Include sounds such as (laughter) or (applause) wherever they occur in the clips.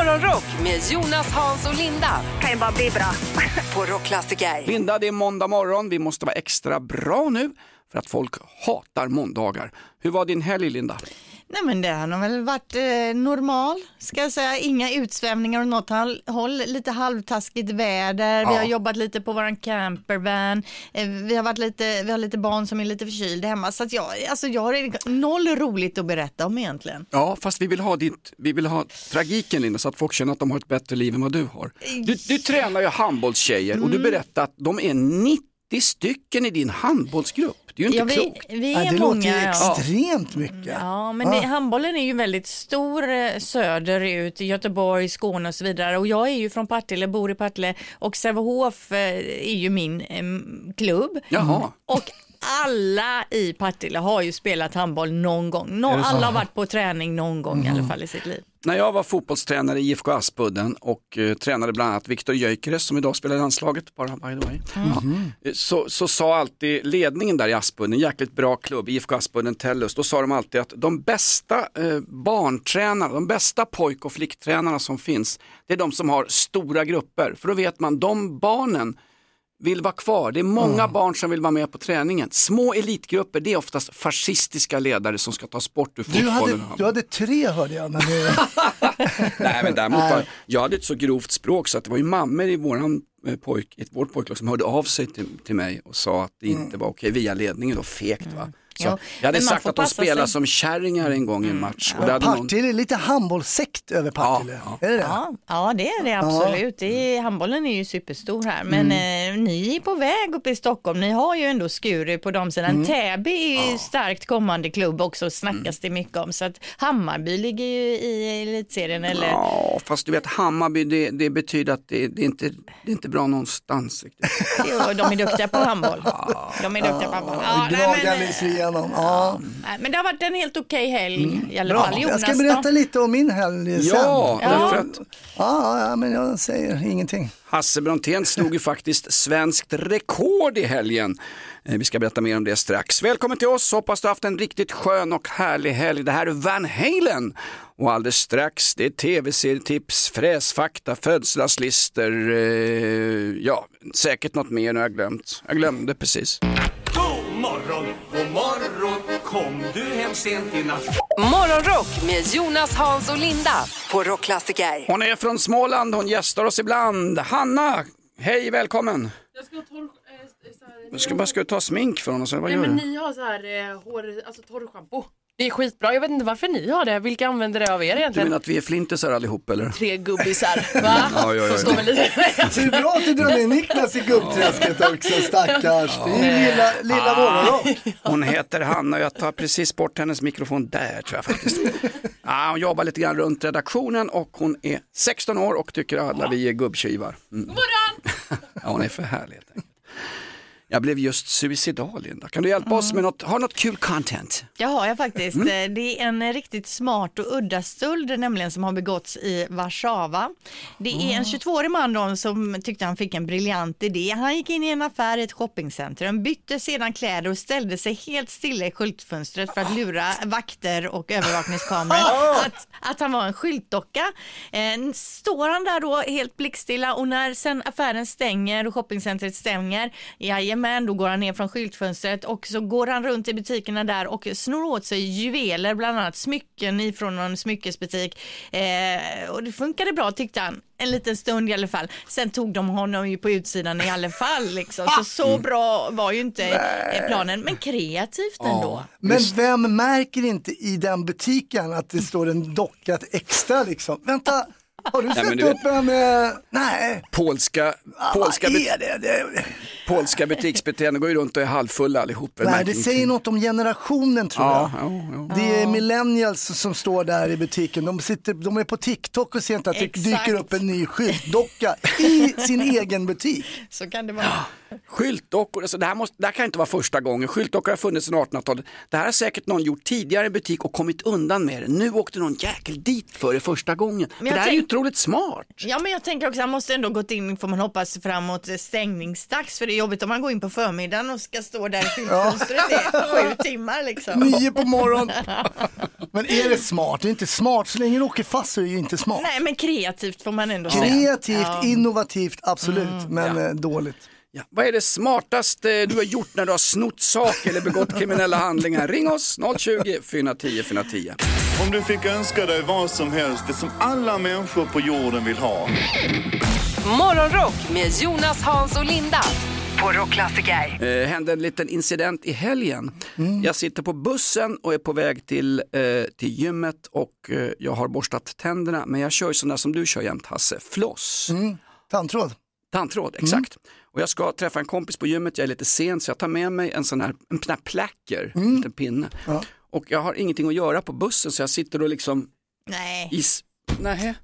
Morgonrock med Jonas, Hans och Linda kan ju bara bli bra. (laughs) på Rockklassiker. Linda, det är måndag morgon. Vi måste vara extra bra nu för att folk hatar måndagar. Hur var din helg, Linda? Nej men det har väl varit eh, normal, ska jag säga. Inga utsvävningar åt något håll-. Lite halvtaskigt väder. Vi Ja. har jobbat lite på våran campervan. Eh, vi, har varit lite, vi har lite barn som är lite förkylda hemma. Så att jag, alltså jag har noll roligt att berätta om egentligen. Ja, fast vi vill ha, ditt, vi vill ha tragiken, Linda, så att folk känner att de har ett bättre liv än vad du har. Du, du tränar ju handbollstjejer och du berättade att de är 90 stycken i din handbollsgrupp. Det är ju inte Ja, vi, klokt. vi är det låter många. ju ja. extremt mycket. Ja, men det, handbollen är ju väldigt stor eh, söderut, i Göteborg, Skåne och så vidare. Och jag är ju från Partille, bor i Partille och Sävehof eh, är ju min eh, klubb. Jaha. Och alla i Partille har ju spelat handboll någon gång. Nå, alla har varit på träning någon gång i alla fall i sitt liv. När jag var fotbollstränare i IFK Aspudden och eh, tränade bland annat Viktor Gyökeres som idag spelar i landslaget, bara by the way. Ja. Eh, Så, så sa alltid ledningen där i Aspudden, en jäkligt bra klubb, IFK Aspudden Tellus, då sa de alltid att de bästa eh, barntränarna, de bästa pojk och flicktränarna som finns, det är de som har stora grupper. För då vet man, de barnen vill vara kvar. Det är många barn som vill vara med på träningen. Små elitgrupper, det är oftast fascistiska ledare som ska ta sport ur Du fotbollen. hade, du hade tre hörde jag. Men det, (laughs) Nej men däremot var, jag hade ett så grovt språk så att det var ju mammor i våran eh, pojk, ett vårt pojklag som hörde av sig till, till mig och sa att det inte var okej via ledningen då, fegt va. Så Jo, jag hade sagt att de spelade sig. som kärringar en gång i en match. Och det hade någon, Partille, lite handbollssekt över Partille. Ja, Är det det? Ja, ja, det är det absolut. Det är, handbollen är ju superstor här. Men eh, ni är på väg upp i Stockholm. Ni har ju ändå Skurup på de sidan. Täby är ju starkt kommande klubb också, snackas det mycket om. Så att Hammarby ligger ju i elitserien. Eller... ja, fast du vet Hammarby det, det betyder att det, det, är inte, det är inte bra någonstans. Jo, de är duktiga på handboll. De är duktiga på handboll. Ja, nej, men, Dragandets igenom. Ja. men det har varit en helt okej helg i alla Bra. fall. Jag Jonas ska då? berätta lite om min helg sen. Ja, därför att Ja, ja, ja, men jag säger ingenting. Hasse Brontén slog ju (laughs) faktiskt svenskt rekord i helgen. Eh, Vi ska berätta mer om det strax. Välkommen till oss, hoppas du haft en riktigt skön och härlig helg. Det här är Van Halen. Och alldeles strax, det är tv-serietips, fräsfakta, födelsedagslistor, eh, ja, säkert något mer nu har jag glömt. Jag glömde precis. Hem sent i natt? Morgonrock med Jonas, Hans och Linda på Rockklassiker. Hon är från Småland, hon gästar oss ibland. Hanna, hej välkommen. Jag ska torr... Eh, så här, Jag ska bara ska ta smink från oss vad Nej gör men du? ni har så här eh, hår, alltså torrschampo. Det är skitbra, jag vet inte varför ni har det. Vilka använder det av er Du egentligen? menar att vi är flintisar allihop eller? Tre gubbisar, va? (laughs) Ja, ja, ja. Står med lite... Det är bra att du drar ner Niklas i gubbträsket också, stackars. Det är lilla, lilla morgonrock. Hon heter Hanna och jag tar precis bort hennes mikrofon där tror jag faktiskt. (laughs) Ja, hon jobbar lite grann runt redaktionen och hon är 16 år och tycker alla vi är gubbtjuvar. Mm. God morgon! (laughs) Ja, hon är för härlig helt enkelt. Jag blev just suicidal Linda. Kan du hjälpa oss med något, har något kul content? Det har jag faktiskt. Mm. Eh, Det är en riktigt smart och udda stöld nämligen som har begåtts i Warszawa. Det är en 22-årig man då, som tyckte han fick en briljant idé. Han gick in i en affär i ett shoppingcentrum, bytte sedan kläder och ställde sig helt stilla i skyltfönstret för att lura vakter och övervakningskameror att, att han var en skyltdocka. Eh, står han där då helt blickstilla och när sen affären stänger och shoppingcentret stänger, jajamän, då går han ner från skyltfönstret och så går han runt i butikerna där och snor åt sig juveler, bland annat smycken ifrån någon smyckesbutik. Eh, och det funkade bra tyckte han. En liten stund i alla fall. Sen tog de honom ju på utsidan i alla fall. Liksom. Så så bra var ju inte eh, planen, men kreativt ändå. Men vem märker inte i den butiken att det står en docka extra liksom? Vänta, har du men sett du vet- upp en... Eh, nej. Polska, polska, Vad är det? det? Polska butiksbeteenden går ju runt och är halvfulla allihop. Nej, det säger något om generationen tror Ja, jag. ja, ja. Det är millennials som står där i butiken. De, sitter, de är på TikTok och ser inte att det Exakt. dyker upp en ny skyltdocka i sin egen butik. Så kan det vara. Skyltdockor, alltså det, här måste, det här kan inte vara första gången. Skyltdockor har funnits sedan 1800-talet. Det här har säkert någon gjort tidigare i butik och kommit undan med det. Nu åkte någon jäkel dit för det första gången. För det här är ju otroligt smart. Ja men jag tänker också han måste ändå gått in får man hoppas framåt stängningsdags för det är jobbigt om man går in på förmiddagen och ska stå där i skyltfönstret i (laughs) sju timmar liksom. Nio på morgonen. (laughs) Men är det smart? Det är inte smart. Så länge du åker fast så är det ju inte smart. Nej, men kreativt får man ändå säga. Kreativt, Ja. innovativt, absolut. Men eh, dåligt. Ja. Vad är det smartaste du har gjort när du har snott sak eller begått kriminella handlingar? Ring oss 020 410 410. Om du fick önska dig vad som helst, det som alla människor på jorden vill ha. Morgonrock med Jonas, Hans och Linda på Rockklassiker. Eh, hände en liten incident i helgen. Jag sitter på bussen och är på väg till, eh, till gymmet och eh, jag har borstat tänderna men jag kör ju där som du kör jämt Hasse, floss. Tandtråd. Tandtråd, exakt. Och jag ska träffa en kompis på gymmet, jag är lite sen så jag tar med mig en sån här, en sån här placker, en liten pinne. Ja. Och jag har ingenting att göra på bussen så jag sitter och liksom Nej. i... s- Nej. Ja,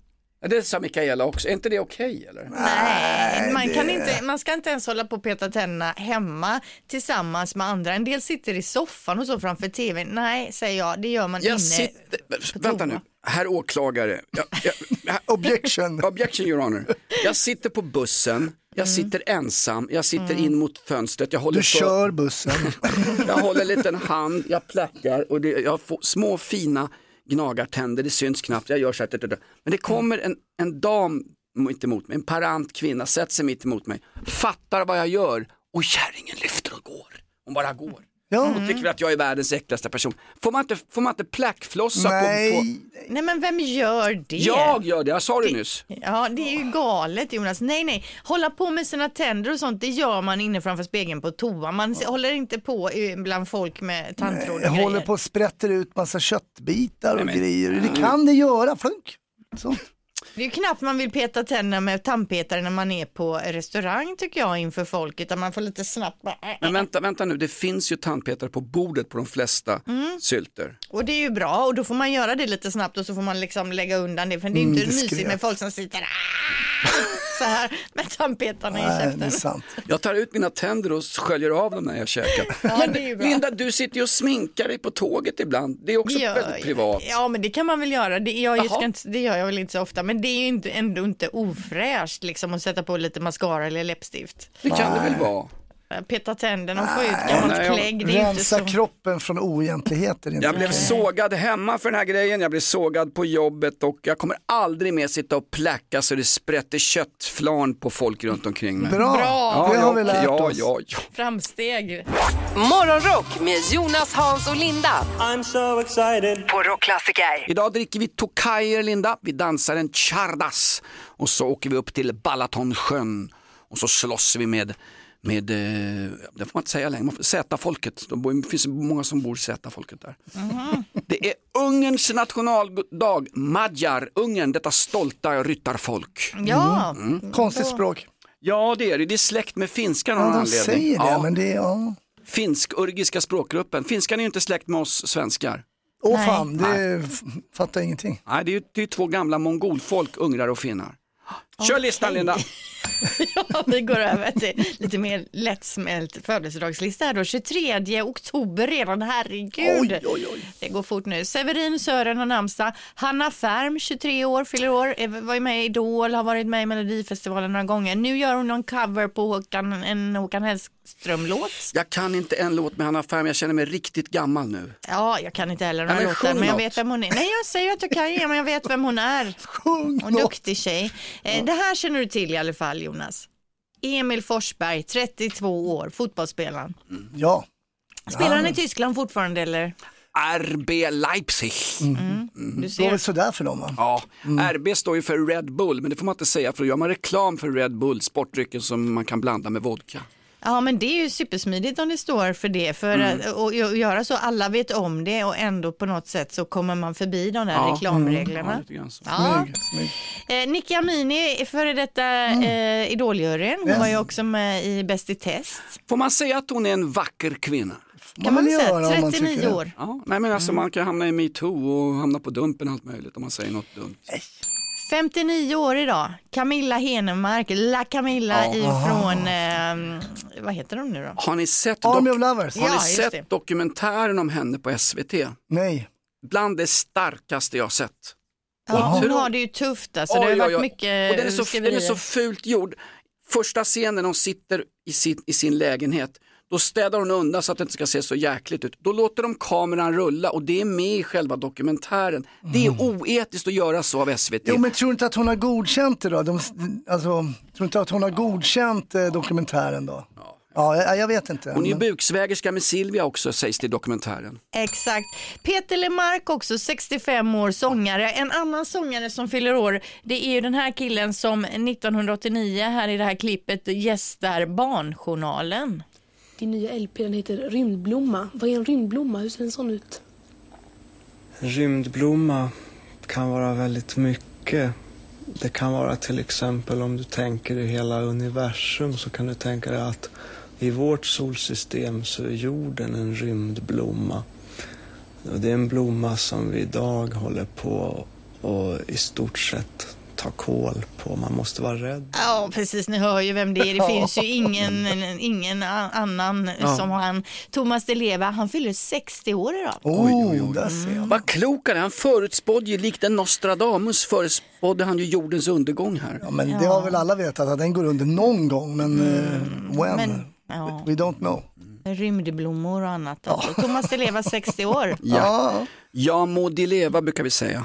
Det sa Mikaela också, är inte det okej eller? Nej, man, kan inte, man ska inte ens hålla på och peta tänderna hemma tillsammans med andra. En del sitter i soffan och så framför tvn. Nej, säger jag, det gör man Jag inne. sitter, vänta nu, herr åklagare. Jag, jag, (laughs) Objection. objection your honor. Jag sitter på bussen, jag sitter ensam, jag sitter in mot fönstret, jag håller, Du för, kör bussen. (laughs) jag håller en liten hand, jag plackar och det, jag får små fina gnagartänder, det syns knappt, jag gör så här. Men det kommer en, en dam mitt emot mig, en parant kvinna, sätter sig mitt emot mig, fattar vad jag gör och kärringen lyfter och går. Hon bara går. Ja. Hon tycker att jag är världens äckligaste person. Får man inte, får man inte plackflossa på, på... Nej, Nej, men vem gör det? Jag gör det, jag sa det nyss. Ja, det är ju galet Jonas. Nej, nej, hålla på med sina tänder och sånt, det gör man inne framför spegeln på toa. Man håller inte på bland folk med tandtråd och håller grejer. på och sprätter ut massa köttbitar och men- grejer. Det kan det göra, flunk. Så. Det är ju knappt man vill peta tänderna med tandpetare när man är på restaurang tycker jag inför folk, utan man får lite snabbt bara, äh, Men vänta, vänta nu, det finns ju tandpetare på bordet på de flesta Mm. sylter. Och det är ju bra och då får man göra det lite snabbt och så får man liksom lägga undan det för det är ju Mm, inte diskret. mysigt med folk som sitter! Så här med tandpetarna i Nej, det är käften. sant. Jag tar ut mina tänder och sköljer av dem när jag käkar. Ja, bra. Linda, du sitter ju och sminkar dig på tåget ibland. Det är också gör väldigt privat. Ja men det kan man väl göra, det, jag, ska inte, det gör jag väl inte så ofta men det är ju inte, ändå inte ofräscht liksom att sätta på lite mascara eller läppstift. Det kan det väl vara. Peta tänderna och få ut gammalt nej, klägg, det är inte Rensa så. kroppen från oegentligheter. Jag blev sågad hemma för den här grejen, jag blev sågad på jobbet och jag kommer aldrig mer sitta och pläcka så det sprätter köttflarn på folk runt omkring mig. Bra, Bra. det Ja, har vi ja, lärt ja, oss. ja, ja. Framsteg. Morgonrock med Jonas, Hans och Linda I'm so excited. på Rockklassiker. Idag dricker vi Tokajer Linda, vi dansar en chardas och så åker vi upp till Balatonsjön och så slåss vi med med, eh, det får man inte säga längre, Man får- Z-folket, det finns många som bor i Z-folket där. Det är Ungerns nationaldag, Magyar, Ungern, detta stolta ryttarfolk. Ja, Mm. Konstigt språk. Ja det är det, det är släkt med finskan av Ja, någon de anledning. säger det, ja, men det är... Ja. Finsk-urgiska språkgruppen, finskan är ju inte släkt med oss svenskar. Åh Nej. fan, det f- fattar ingenting. Nej, det är ju det är två gamla mongolfolk, ungrar och finnar. Kör listan Linda. (laughs) Ja, vi går över till lite mer lättsmält födelsedagslista här då. 23 oktober redan, herregud. Oj, oj, oj. Det går fort nu. Severin Sören har namnsdag. Hanna Färm, 23 år, fyller år, var med i Idol, har varit med i Melodifestivalen några gånger. Nu gör hon någon cover på Håkan, en Håkan Hellström-låt. Jag kan inte en låt med Hanna Ferm, jag känner mig riktigt gammal nu. Ja, jag kan inte heller några låtar, men jag vet vem hon är. Nej, jag säger att jag kan men jag vet vem hon är. (laughs) Sjung Och duktig tjej. Eh, Det här känner du till i alla fall, Jonas. Emil Forsberg, 32 år, fotbollsspelaren. Ja. Spelar han i Tyskland fortfarande eller? RB Leipzig. Du Det var ser. väl sådär för dem va? Ja, RB står ju för Red Bull, men det får man inte säga för då gör man reklam för Red Bull, sportdrycken som man kan blanda med vodka. Ja, men det är ju supersmidigt om det står för det. För Mm. att och, och göra så, alla vet om det och ändå på något sätt så kommer man förbi de där Ja. reklamreglerna. Ja, lite grann så. Ja. Smyg, smyg. Eh, Nicky Amini före detta eh, Idoljuryn. Hon Ja. var ju också med i Bäst i test. Får man säga att hon är en vacker kvinna? Kan man säga. göra om man 39 tycker det. år. Ja, nej men alltså man kan hamna i metoo och hamna på dumpen och allt möjligt om man säger något dumt. 59 år idag. Camilla Henemark, La Camilla ifrån, eh, vad heter de nu då? Har ni sett, Army dok- of Lovers? har Ja, ni sett dokumentären om henne på SVT? Nej. Bland det starkaste jag sett. Ja, hon har det ju tufft alltså. Det har Oj, varit oj, oj. mycket och den är, så, den är så fult gjord. Första scenen hon sitter i sin, i sin lägenhet, Då städar hon undan så att det inte ska se så jäkligt ut. Då låter de kameran rulla och det är med i själva dokumentären. Det är oetiskt att göra så av SVT. Jo men tror du inte att hon har godkänt det då? De, alltså, tror du inte att hon har godkänt eh, dokumentären då? Ja, jag, jag vet inte. Hon är ju buksvägerska med Silvia också sägs det i dokumentären. Exakt. Peter Lemark också, 65 år, sångare. En annan sångare som fyller år, det är ju den här killen som 1989 här i det här klippet gästar Barnjournalen. Din nya LP den heter Rymdblomma. Vad är en rymdblomma? Hur ser en sån ut? En rymdblomma kan vara väldigt mycket. Det kan vara till exempel om du tänker i hela universum så kan du tänka dig att i vårt solsystem så är jorden en rymdblomma. Och det är en blomma som vi idag håller på och i stort sett tar koll på. Man måste vara rädd. Ja, precis. Ni hör ju vem det är. Det finns ju ingen, ingen annan som han. Thomas Di Leva, han fyller 60 år idag. Oh, där ser jag. Vad klok han är. Han förutspådde ju, likt en Nostradamus förutspådde han ju jordens undergång här. Ja, men det har väl alla vetat att den går under någon gång, men eh, when? Men, ja, We don't know. rymdblommor och annat. Alltså. Thomas Di Leva, 60 år. (laughs) Ja, ja må de leva brukar vi säga.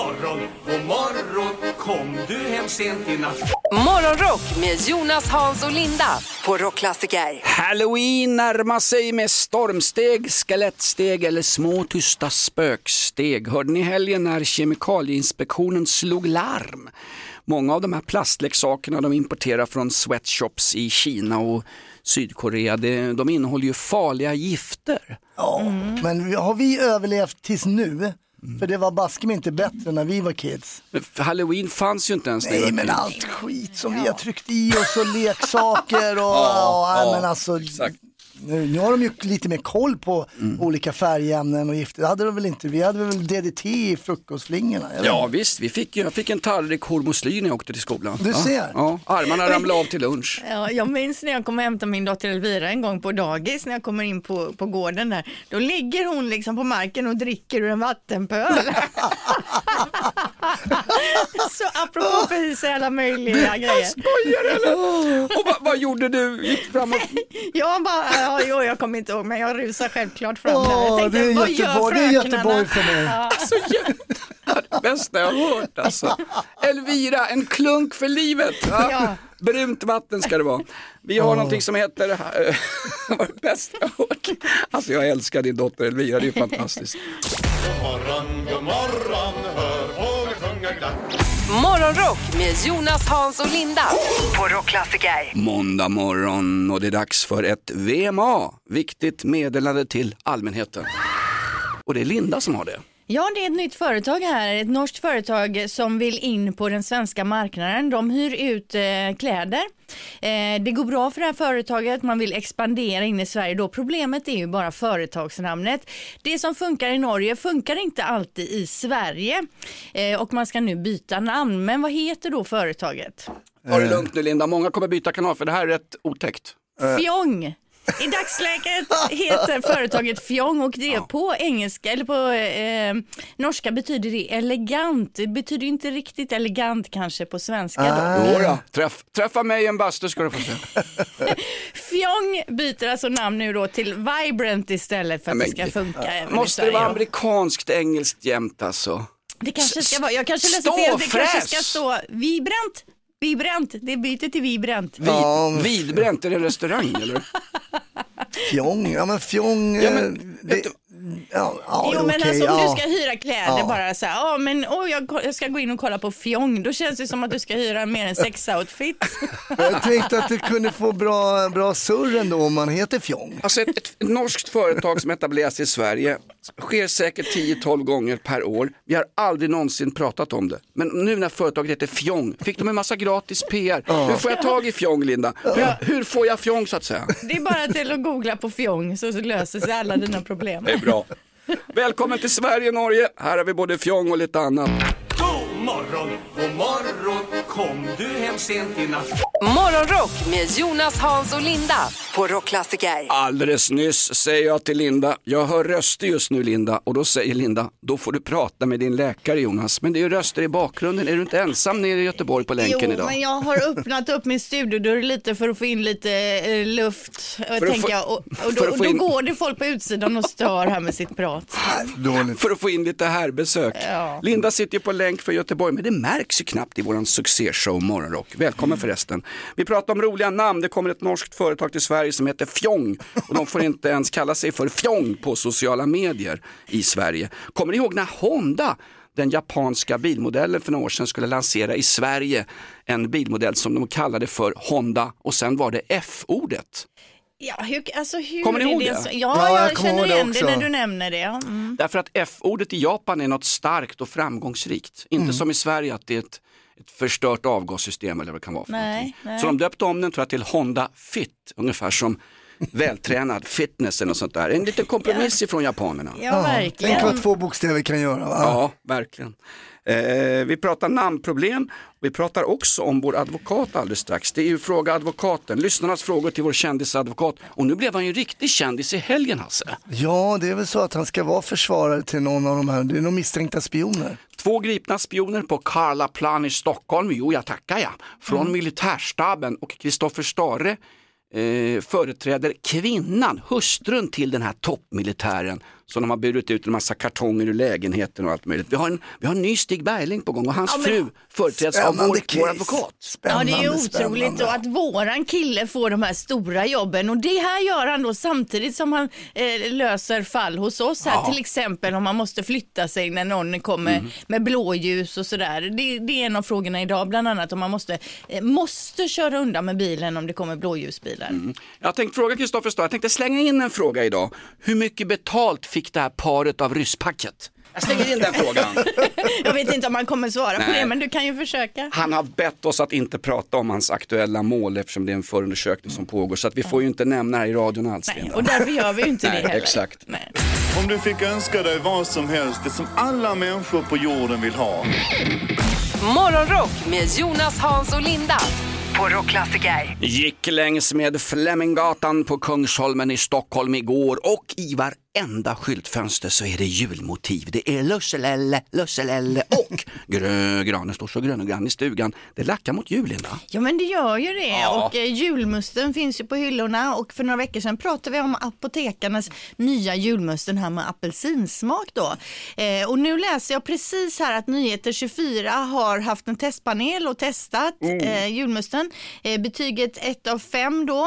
Morgon, god morgon Kom du hem sent i natt Morgonrock med Jonas, Hans och Linda på Rockklassiker. Halloween närmar sig med stormsteg, skelettsteg eller små tysta spöksteg. Hörde ni helgen när Kemikalieinspektionen slog larm? Många av de här plastleksakerna de importerar från sweatshops i Kina och Sydkorea, det, de innehåller ju farliga gifter. Ja, men har vi överlevt tills nu? För det var baske mig inte bättre när vi var kids. Men Halloween fanns ju inte ens när jag Nej var men allt skit som vi har tryckt i oss och leksaker och, (laughs) ja, ja, men alltså. exakt. Nu, nu har de ju lite mer koll på olika färgämnen och gifter. Det hade de väl inte. Vi hade väl DDT i frukostflingorna. Ja visst, vi fick, jag fick en tallrik hormoslyr när jag åkte till skolan. Du ja, ser. Ja, armarna ramlade av till lunch. Ja, jag minns när jag kom och hämtade min dotter Elvira en gång på dagis när jag kommer in på, på gården där. Då ligger hon liksom på marken och dricker ur en vattenpöl. (laughs) (laughs) Så apropå och alla möjliga grejer. Skojar eller? (laughs) Och vad, vad gjorde du? Gick fram och... Jag bara, ja, jo, jag kommer inte ihåg men jag rusar självklart fram där. Åh, Jag tänkte, det är vad gör Göteborg, det är? Göteborg för mig. Ja. Så jävla... Bästa jag har hört alltså. Elvira, en klunk för livet. Ja. Ja. Brunt vatten ska det vara. Vi har någonting som heter, eh, (laughs) vad var det bästa jag har hört? Alltså jag älskar din dotter Elvira, det är fantastiskt. God morgon, god morgon, hör Morgonrock med Jonas, Hans och Linda på Rockklassiker. Måndag morgon och det är dags för ett VMA, viktigt meddelande till allmänheten. Och det är Linda som har det. Ja, det är ett nytt företag här, ett norskt företag som vill in på den svenska marknaden. De hyr ut eh, kläder. Eh, det går bra för det här företaget, man vill expandera in i Sverige då. Problemet är ju bara företagsnamnet. Det som funkar i Norge funkar inte alltid i Sverige eh, och man ska nu byta namn. Men vad heter då företaget? Ta det lugnt nu Linda, många kommer byta kanal för det här är rätt otäckt. Fjong. I dagsläget heter företaget Fjong och det på engelska eller på eh, norska betyder det elegant. Det betyder inte riktigt elegant kanske på svenska då. Jodå, Träff, träffa mig i en bastu ska du få se. (laughs) Fjong byter alltså namn nu då till Vibrant istället för att Men det ska funka i Måste det vara då. amerikanskt, engelskt jämt alltså? Det kanske ska vara, jag kanske läser fel, det kanske ska stå Vibrant. Vibrant, det byter till Vibrant. Vid, Ja, men- Vidbränt, är det en restaurang eller? Fjong, ja men fjong. Ja, eh, men, det, vet du- ja, ja, Jo men okej, alltså om ja. du ska hyra kläder Ja. bara så här, ja men oh, jag, jag ska gå in och kolla på fjong, då känns det som att du ska hyra mer än sex outfit. (laughs) Jag tänkte att du kunde få bra, bra surr ändå om man heter fjong. Alltså ett, ett norskt företag som etableras i Sverige sker säkert 10-12 gånger per år. Vi har aldrig någonsin pratat om det. Men nu när företaget heter Fjong fick de en massa gratis PR. Hur får jag tag i Fjong Linda? Hur, hur får jag Fjong så att säga? Det är bara till att googla på fjong så löser sig alla dina problem. Det är bra. Välkommen till Sverige, Norge. Här har vi både fjong och lite annat. God morgon, god morgon Kom du hem sent i natt Morgonrock med Jonas, Hans och Linda på Rockklassiker. Alldeles nyss säger jag till Linda, jag hör röster just nu Linda och då säger Linda, då får du prata med din läkare Jonas. Men det är ju röster i bakgrunden, är du inte ensam nere i Göteborg på länken jo, idag? men jag har öppnat upp min studiodörr lite för att få in lite eh, luft. För att tänker få- jag. Och, och för då, in- går det folk på utsidan och stör här med sitt prat. För att få in lite härbesök. Ja. Linda sitter ju på länk för Göteborg, men det märks ju knappt i våran succéshow Morgonrock. Välkommen förresten. Vi pratar om roliga namn. Det kommer ett norskt företag till Sverige som heter Fjong och de får inte ens kalla sig för Fjong på sociala medier i Sverige. Kommer ni ihåg när Honda den japanska bilmodellen för några år sedan skulle lansera i Sverige en bilmodell som de kallade för Honda och sen var det F-ordet. Ja, hur, alltså, hur Kommer ni är ihåg det? det? Ja, ja, jag jag, känner det igen det också. när du nämner det. Mm. Därför att F-ordet i Japan är något starkt och framgångsrikt. Inte Mm. som i Sverige att det är ett, ett förstört avgassystem eller vad det kan vara. För Nej, nej. Så de döpte om den tror jag till Honda Fit, ungefär som (laughs) vältränad fitness eller något sånt där. En liten kompromiss ifrån japanerna. Ja, verkligen. Tänk vad två bokstäver kan göra. Va? Ja, verkligen. Eh, vi pratar namnproblem. Vi pratar också om vår advokat alldeles strax. Det är ju Fråga advokaten, lyssnarnas frågor till vår kändisadvokat. Och nu blev han ju en riktig kändis i helgen Hasse. Ja, det är väl så att han ska vara försvarare till någon av de här, det är nog misstänkta spioner. Två gripna spioner på Karlaplan i Stockholm, jo jag tackar jag, från militärstaben. Och Kristoffer Stare eh, företräder kvinnan, hustrun till den här toppmilitären som de har burit ut en massa kartonger ur lägenheten och allt möjligt. Vi har en, vi har en ny Stig Bergling på gång och hans Ja, fru företräds av Spännande vår, vår advokat. Ja, det är Spännande, otroligt spännande. och att våran kille får de här stora jobben och det här gör han då samtidigt som han eh, löser fall hos oss här, Ja. till exempel om man måste flytta sig när någon kommer Mm. med blåljus och sådär. Det, det är en av frågorna idag, bland annat om man måste, eh, måste köra undan med bilen om det kommer blåljusbilar. Mm. Jag tänkte fråga Kristoffer Stare, jag tänkte slänga in en fråga idag. Hur mycket betalt fick det här paret av rysspacket? Jag slänger in den frågan. (laughs) Jag vet inte om han kommer svara på Nej. det, men du kan ju försöka. Han har bett oss att inte prata om hans aktuella mål eftersom det är en förundersökning som pågår. Så att vi får ju inte nämna det här i radion alls. Linda. Och därför gör vi ju inte (laughs) Nej, det heller. Exakt. Om du fick önska dig vad som helst, det som alla människor på jorden vill ha. Morgonrock med Jonas, Hans och Linda på. Gick längs med Fleminggatan på Kungsholmen i Stockholm igår och i varenda skyltfönster så är det julmotiv. Det är lusselelle, lusselelle och grö, granen står så grön och grann i stugan. Det lackar mot jul, Linda. Ja men det gör ju det Ja. och eh, julmusten finns ju på hyllorna och för några veckor sedan pratade vi om apotekarnas nya julmusten här med apelsinsmak då. Eh, och nu läser jag precis här att Nyheter 24 har haft en testpanel och testat Mm. eh, julmusten. Eh, betyget 1 av 5 då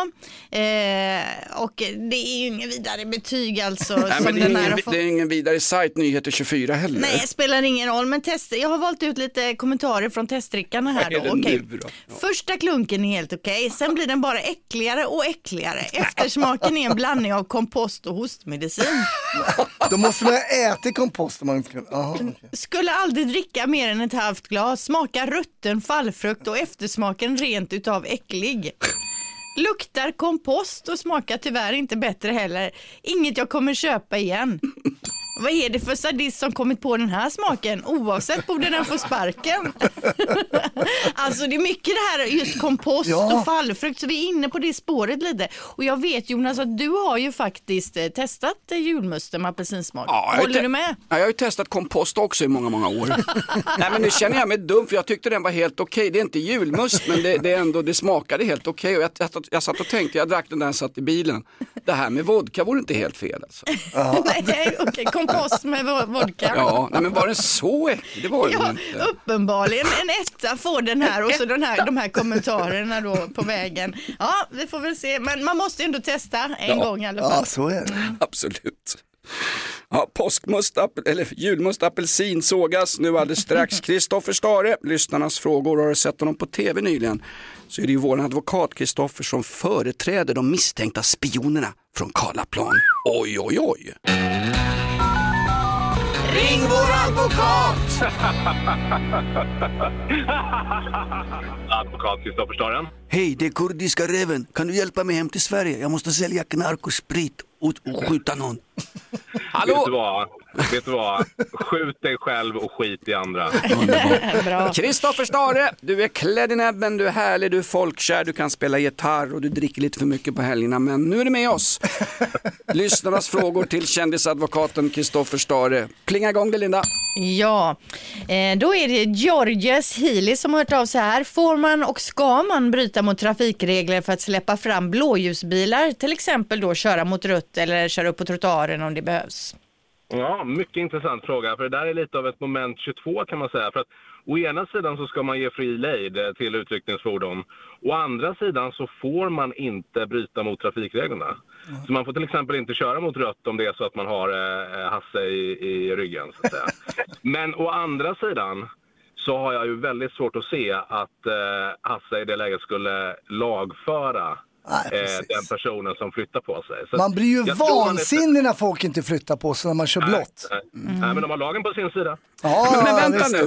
eh, och det är ju ingen vidare betyg alltså. Nej, som men det, är den här ingen, fått. det är ingen vidare sajt, Nyheter 24 heller. Nej, spelar ingen roll, men tester. Jag har valt ut lite kommentarer från testdrickarna här då. nu då? Första klunken är helt okej, sen blir den bara äckligare och äckligare. Eftersmaken är en blandning av kompost och hostmedicin. (laughs) Då måste man äta kompost om man kan. Aha, okej. Skulle aldrig dricka mer än ett halvt glas, smakar rutten fallfrukt och eftersmaken rent utav äcklig. Luktar kompost och smakar tyvärr inte bättre heller. Inget jag kommer köpa igen. Vad är det för sadist som kommit på den här smaken? Oavsett borde den få sparken. (laughs) alltså det är mycket det här just kompost Ja. och fallfrukt så vi är inne på det spåret lite. Och jag vet Jonas att du har ju faktiskt eh, testat eh, julmusten med apelsinsmak. Ja, Håller du med? Ja, jag har ju testat kompost också i många, många år. (laughs) Nej, men nu känner jag mig dum för jag tyckte den var helt okej. Det är inte julmust men det, det, är ändå, det smakade helt okej. Och jag, jag, jag satt och tänkte, jag drack den där jag satt i bilen. Det här med vodka vore inte helt fel alltså. (laughs) Nej, okej, kompost med vo- vodka. Ja, nej, men var den så äcklig? Det var den Ja, inte. uppenbarligen en etta får den här och så den här, de här kommentarerna då på vägen. Ja, vi får väl se, men man måste ju ändå testa en Ja. gång i alla fall. Ja, så är det. Absolut. Ja, påskmust, eller julmust, apelsin sågas nu alldeles strax. (laughs) Kristoffer Stare, lyssnarnas frågor, har du sett honom på tv nyligen? Så är det ju vår advokat Kristoffer som företräder de misstänkta spionerna från Karlaplan. Oj, oj, oj. Ring vår advokat! Advokat Kristoffer Staren. Hej, det är kurdiska räven. Kan du hjälpa mig hem till Sverige? Jag måste sälja knark och sprit och, och skjuta någon. Vet du vad? Vet du vad? Skjut dig själv och skit i andra. Kristoffer Stare, du är klädd i näbben, du är härlig, du är folkkär, du kan spela gitarr och du dricker lite för mycket på helgerna. Men nu är du med oss. (laughs) Lyssnarnas frågor till kändisadvokaten Kristoffer Stare. Plinga igång det Linda. Ja, eh, då är det Georges Healy som har hört av sig här. Får man och ska man bryta mot trafikregler för att släppa fram blåljusbilar? Till exempel då köra mot rött eller köra upp på trottoaren om det behövs. Ja, mycket intressant fråga. För det där är lite av ett moment 22 kan man säga. För att å ena sidan så ska man ge fri lejd eh, till utryckningsfordon. Å andra sidan så får man inte bryta mot trafikreglerna. Så man får till exempel inte köra mot rött om det är så att man har eh, Hasse i, i ryggen. Så att säga. (laughs) Men å andra sidan så har jag ju väldigt svårt att se att eh, Hasse i det läget skulle lagföra Nej, eh, den personen som flyttar på sig. Så Man blir ju man är- vansinnig när folk inte flyttar på sig när man kör blått. Nej, Nej, men de har lagen på sin sida. Ja, Men, vänta nu,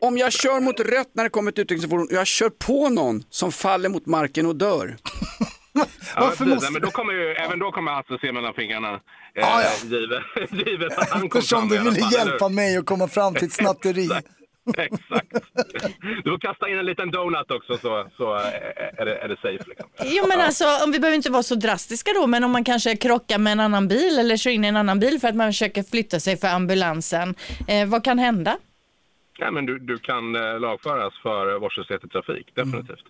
om jag kör mot rött när det kommer ett utryckningsfordon och jag kör på någon som faller mot marken och dör. (laughs) Ja, Varför precis. måste- men då kommer ju, även då kommer Hasse se mellan fingrarna. Eh, Ja, ja. Givet, givet att han kom Eftersom du ville fall, eller hjälpa mig att komma fram till ett snatteri. Exakt. Du får kasta in en liten donut också så, så eh, är, det, är det safe. Liksom. Jo men alltså, om vi behöver inte vara så drastiska då, men om man kanske krockar med en annan bil eller kör in i en annan bil för att man försöker flytta sig för ambulansen. Eh, vad kan hända? Nej, men du, du kan eh, lagföras för vårdslöshet i trafik, definitivt.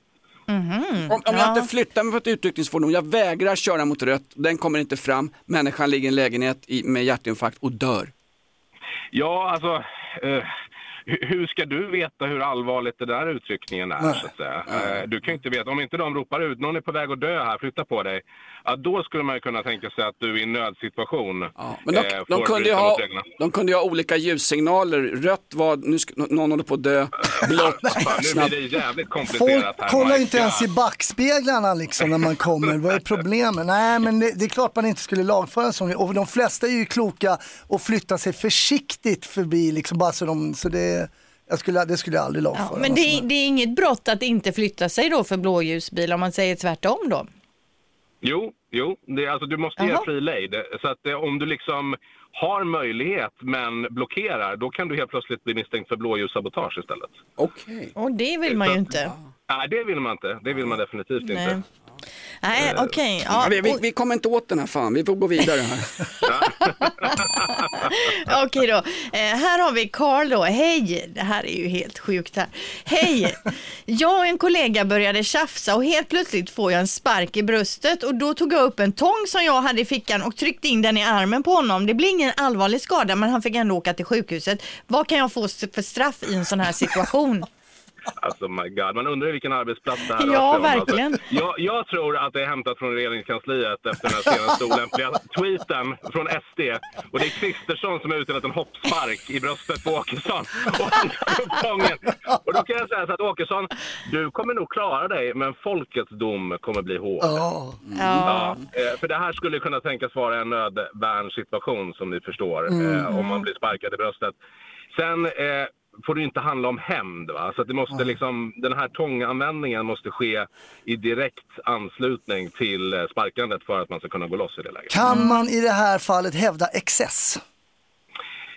Mhm. Om, om jag inte flyttar mig på ett utryckningsfordon, jag vägrar köra mot rött, den kommer inte fram, människan ligger i en lägenhet i, med hjärtinfarkt och dör. Ja, alltså... Eh, hur ska du veta hur allvarligt det där utryckningen är? Så att säga? Eh, du kan ju inte veta. Om inte de ropar ut någon är på väg att dö här, flytta på dig. Ja, då skulle man ju kunna tänka sig att du är i en nödsituation. Men de, eh, de, kunde ha, de kunde ju ha olika ljussignaler, rött var, nu ska, någon håller på att dö, blått, (laughs) nu blir det jävligt Folk komplicerat här. kollar inte ens i backspeglarna liksom när man kommer. Vad är problemet? Nej, men det, det är klart man inte skulle lagföra en sån. Och de flesta är ju kloka och flyttar sig försiktigt förbi liksom bara så de, så det, jag skulle, det skulle jag aldrig lagföra. Ja, men det, det är inget brott att inte flytta sig då för blåljusbil om man säger tvärtom då? Jo, jo. Det, är- alltså, du måste ge Jaha. fri lejd. Så att, eh, om du liksom har möjlighet men blockerar, då kan du helt plötsligt bli misstänkt för blåljussabotage istället. Okej. Och det vill man ju inte. Nej, det vill man inte. Det vill man definitivt Nej. inte. Nej, okej. Ja, Ja, vi, vi, vi kommer inte åt den här fan, vi får gå vidare här. (laughs) (laughs) Okej då. Eh, här har vi Karl då. Hej! Det här är ju helt sjukt här. Hej! Jag och en kollega började tjafsa och helt plötsligt får jag en spark i bröstet och då tog jag upp en tång som jag hade i fickan och tryckte in den i armen på honom. Det blev ingen allvarlig skada men han fick ändå åka till sjukhuset. Vad kan jag få för straff i en sån här situation? Alltså my god, man undrar vilken arbetsplats det här Ja, om. verkligen. Alltså, jag, jag tror att det är hämtat från regeringskansliet efter den här senaste olämpliga tweeten från SD. Och det är Kristersson som har utdelat en hoppspark i bröstet på Åkesson. Och han tar upp tången. Och då kan jag säga så att Åkesson, du kommer nog klara dig, men folkets dom kommer bli hård. Ja. Ja, eh, för det här skulle kunna tänkas vara en nödvärnssituation som ni förstår, eh, om man blir sparkad i bröstet. Sen eh, får det inte handla om hämnd. Va? Så att det måste liksom, den här tånganvändningen måste ske i direkt anslutning till eh, sparkandet för att man ska kunna gå loss i det läget. Kan man i det här fallet hävda excess?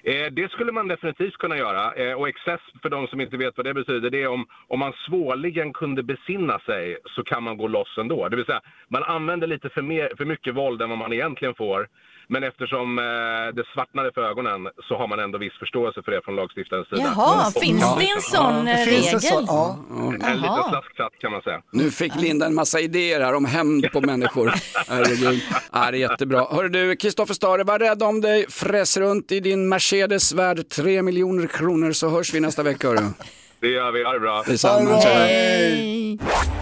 Eh, det skulle man definitivt kunna göra. Eh, och excess, för de som inte vet vad det betyder, det är om, om man svårligen kunde besinna sig så kan man gå loss ändå. Det vill säga, man använder lite för, mer, för mycket våld än vad man egentligen får. Men eftersom eh, det svartnade för ögonen så har man ändå viss förståelse för det från lagstiftarens sida. Jaha, Och- finns det en sån eh, Finns det så? regel? Ja. En liten slasktratt kan man säga. Nu fick Linda en massa idéer här om hämnd på (laughs) människor. Herregud. Ja, det är jättebra. Hör du, Kristoffer Stare, var rädd om dig. Fräs runt i din Mercedes värd 3 miljoner kronor så hörs vi nästa vecka. Hörru. Det gör vi, ha det bra. Detsamma. Hej!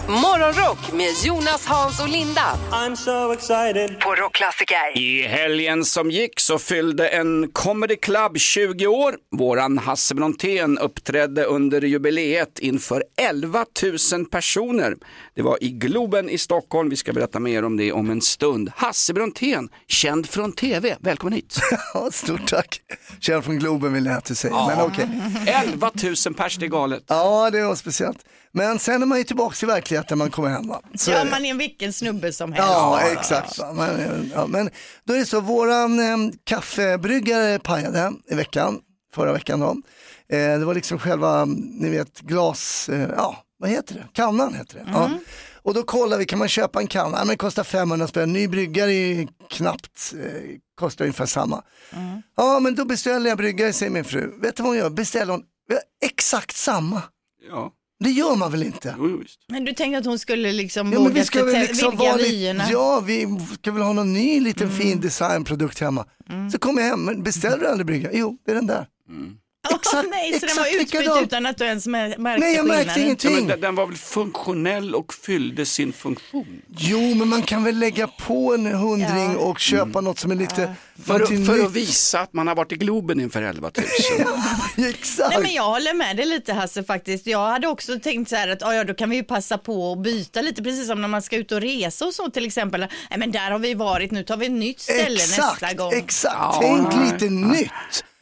Morgonrock med Jonas, Hans och Linda. I'm so excited. På Rockklassiker. I helgen som gick så fyllde en comedy club 20 år. Våran Hasse Brontén uppträdde under jubileet inför 11 000 personer. Det var i Globen i Stockholm. Vi ska berätta mer om det om en stund. Hasse Brontén, känd från TV. Välkommen hit. (laughs) Ja, stort tack. Känd från Globen vill jag inte säga, Ja. men okej. 11 000 pers, det är galet. Ja, det var speciellt. Men sen är man ju tillbaka i verkligheten när man kommer hem. Va? Så Ja, man är vilken snubbe som helst. Ja, exakt. Men, ja, men då är det så, våran eh, kaffebryggare pajade i veckan, förra veckan då. Eh, det var liksom själva, ni vet, glas, eh, ja, vad heter det? Kannan heter det. Ja. Och då kollar vi, kan man köpa en kanna? Ja, men det kostar 500 spänn, ny bryggare är knappt, eh, kostar ungefär samma. Ja, men då beställer jag bryggare, säger min fru. Vet du vad hon gör? Beställer hon exakt samma. Ja. Det gör man väl inte? Men du tänkte att hon skulle liksom Ja, men våga vi ska väl liksom vidga vara vyerna? ja, vi ska väl ha någon ny liten fin designprodukt hemma. Så kommer jag hem, men beställer du aldrig brygga? Jo, det är den där. Exakt, (laughs) nej, så den var utbytt likadan. utan att du ens mär- märkte Nej, jag märkte skillnaden? ingenting. Ja, men den, var väl funktionell och fyllde sin funktion. Jo, men man kan väl lägga på en hundring och köpa något som är lite För, någonting att, för att visa att man har varit i Globen inför 11 000. (laughs) Exakt. Nej men jag håller med dig lite Hasse faktiskt. Jag hade också tänkt så här att ja, ja, då kan vi ju passa på att byta lite precis som när man ska ut och resa och så till exempel. Nej men där har vi varit, nu tar vi ett nytt ställe Exakt, nästa gång. exakt. Ja, Tänk nej. lite nytt.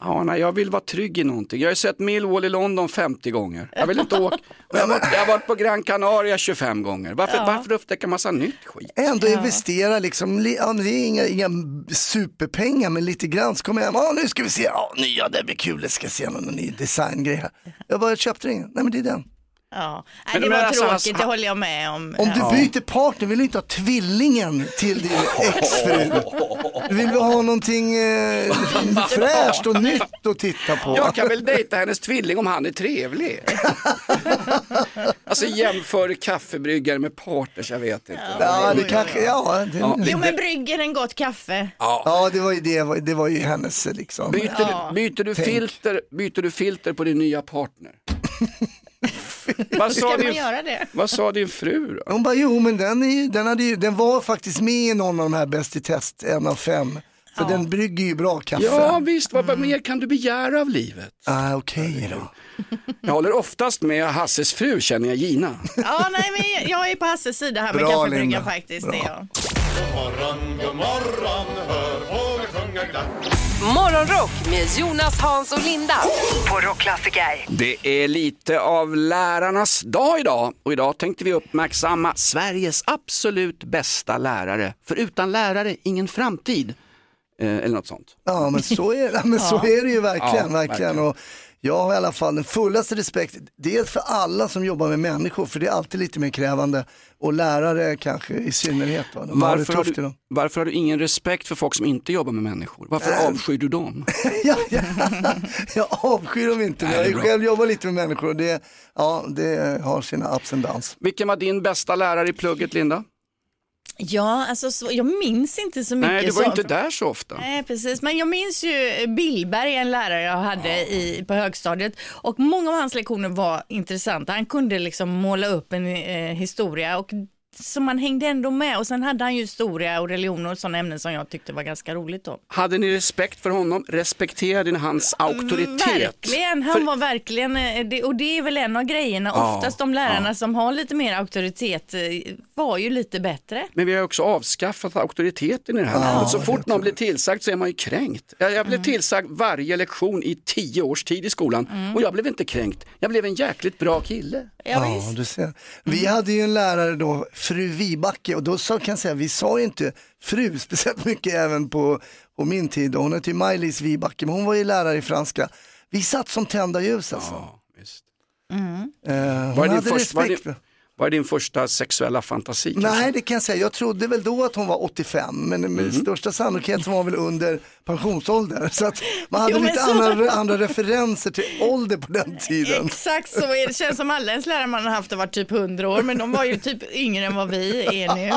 Ja, nej, jag vill vara trygg i någonting. Jag har sett Millwall i London 50 gånger. Jag vill inte åka. (laughs) Jag har, varit, jag har varit på Gran Canaria 25 gånger. Varför, Ja. varför upptäcka massa nytt skit? Ändå investera liksom, ja, det är inga, inga superpengar men lite grann så kommer jag hem, ja nu ska vi se, ja nya det blir kul, jag ska se någon ny designgrej här. Jag bara köpte den, nej men det är den. Ja. Nej, det men var alltså, tråkigt, alltså, det håller jag med om. Om Ja. du byter partner vill du inte ha tvillingen till din exfru. Du vill väl ha någonting eh, (laughs) fräscht och nytt att titta på. Jag kan väl dejta hennes tvilling om han är trevlig. alltså jämför kaffebryggare med partners, jag vet inte. Ja, det kanske, ja. Det, Ja. Jo men brygger en gott kaffe. Ja, det var ju, det, det var ju hennes liksom. Byter, Ja. du, byter, du filter, byter du filter på din nya partner? Vad, Ska sa man din, göra det? vad sa din fru då? Hon bara, jo men den, är, den, hade ju, den var faktiskt med i någon av de här Bäst i test, en av fem. Så den brygger ju bra kaffe. Ja visst, vad mer kan du begära av livet? Ah, Okej då. Jag håller oftast med Hasses fru, känner jag Gina. Ja nej men jag är på Hasses sida här med Bra, kaffebryggan Linda. faktiskt. Bra. Det är jag. God morgon, god morgon, hör fåglar sjunga glatt. Morgonrock med Jonas, Hans och Linda. På Rockklassiker. Det är lite av lärarnas dag idag och idag tänkte vi uppmärksamma Sveriges absolut bästa lärare. För utan lärare, ingen framtid. Eh, eller något sånt. Ja men så är, men så är det ju verkligen. Ja, verkligen. verkligen. Och jag har i alla fall den fullaste respekt, dels för alla som jobbar med människor, för det är alltid lite mer krävande, och lärare kanske i synnerhet. Va? De Varför har, du, varför har du ingen respekt för folk som inte jobbar med människor? Varför Nej. avskyr du dem? (laughs) ja, ja. (laughs) Jag avskyr dem inte, men jag har själv jobbat lite med människor och det, ja, det har sina ups and downs. Vilken var din bästa lärare i plugget, Linda? Ja, alltså så, jag minns inte så mycket. Nej, du var så, inte där så ofta. Nej, precis. Men jag minns ju Billberg, en lärare jag hade i, på högstadiet. Och många av hans lektioner var intressanta. Han kunde liksom måla upp en eh, historia och så man hängde ändå med. Och sen hade han ju historia och religion och sådana ämnen som jag tyckte var ganska roligt då. Hade ni respekt för honom? Respekterade ni hans auktoritet? Verkligen, han var verkligen, eh, och det är väl en av grejerna. Ja, Oftast de lärarna som har lite mer auktoritet eh, var ju lite bättre. Men vi har också avskaffat auktoriteten i det här Ja, landet. Så fort någon blir tillsagd så är man ju kränkt. Jag, jag blev Mm. tillsagd varje lektion i tio års tid i skolan och jag blev inte kränkt. Jag blev en jäkligt bra kille. Ja, du ser. Vi hade ju en lärare då, fru Vibacke, och då sa, kan jag säga, vi sa ju inte fru (laughs) speciellt mycket även på, på min tid. Hon hette ju Maj-Lis Vibacke, men hon var ju lärare i franska. Vi satt som tända ljus alltså. Eh, hon Var hade först, var, respekt. för- Vad är din första sexuella fantasi? Nej, det kan jag säga. Jag trodde väl då att hon var 85, men med Mhm. största sannolikhet så var hon väl under pensionsålder. Så att man hade Jo, lite så- andra, andra referenser till ålder på den tiden. Exakt så är det. känns som alla ens lärare man har haft har varit typ 100 år, men de var ju typ yngre än vad vi är nu.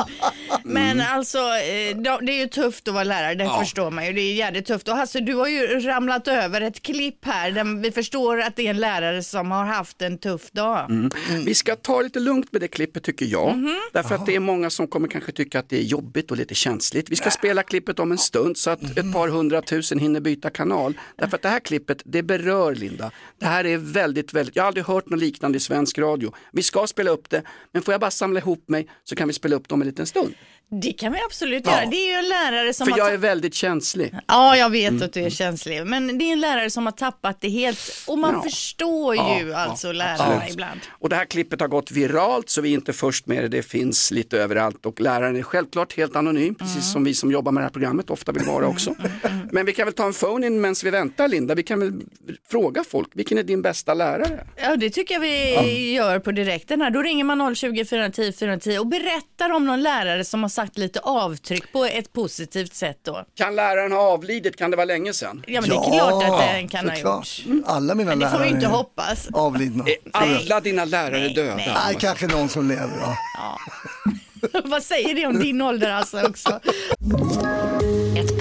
Men alltså, eh, de- det är ju tufft att vara lärare, det Ja. förstår man ju. Det är jävligt tufft. Och Hasse, du har ju ramlat över ett klipp här där vi förstår att det är en lärare som har haft en tuff dag. Mm. Vi ska ta lite lugnt med det klippet tycker jag. Mhm. Därför att det är många som kommer kanske tycka att det är jobbigt och lite känsligt. Vi ska spela klippet om en stund så att ett par hundratusen hinner byta kanal. Därför att det här klippet, det berör Linda. Det här är väldigt, väldigt, jag har aldrig hört något liknande i svensk radio. Vi ska spela upp det, men får jag bara samla ihop mig så kan vi spela upp det om en liten stund. Det kan vi absolut Ja. göra. Det är ju en lärare som För har jag är väldigt känslig. Ja, jag vet Mm. att du är känslig, men det är en lärare som har tappat det helt och man Ja. förstår ju ja, alltså lärarna ibland. Och det här klippet har gått viralt så vi är inte först med det. Det finns lite överallt och läraren är självklart helt anonym, precis Mm. som vi som jobbar med det här programmet ofta vill vara också. Men vi kan väl ta en phone-in medan vi väntar Linda. Vi kan väl fråga folk, vilken är din bästa lärare? Ja, det tycker jag vi Ja. gör på direkten här. Då ringer man 020 410 410 och berättar om någon lärare som har satt lite avtryck på ett positivt sätt då. Kan läraren ha avlidit? Kan det vara länge sedan? Ja, men det är klart att den kan ha gjorts. Alla mina Men det får vi inte hoppas. avlidna. Är alla dina lärare döda? Nej, kanske någon som lever. Ja. (laughs) Vad säger det om din ålder alltså också? Ett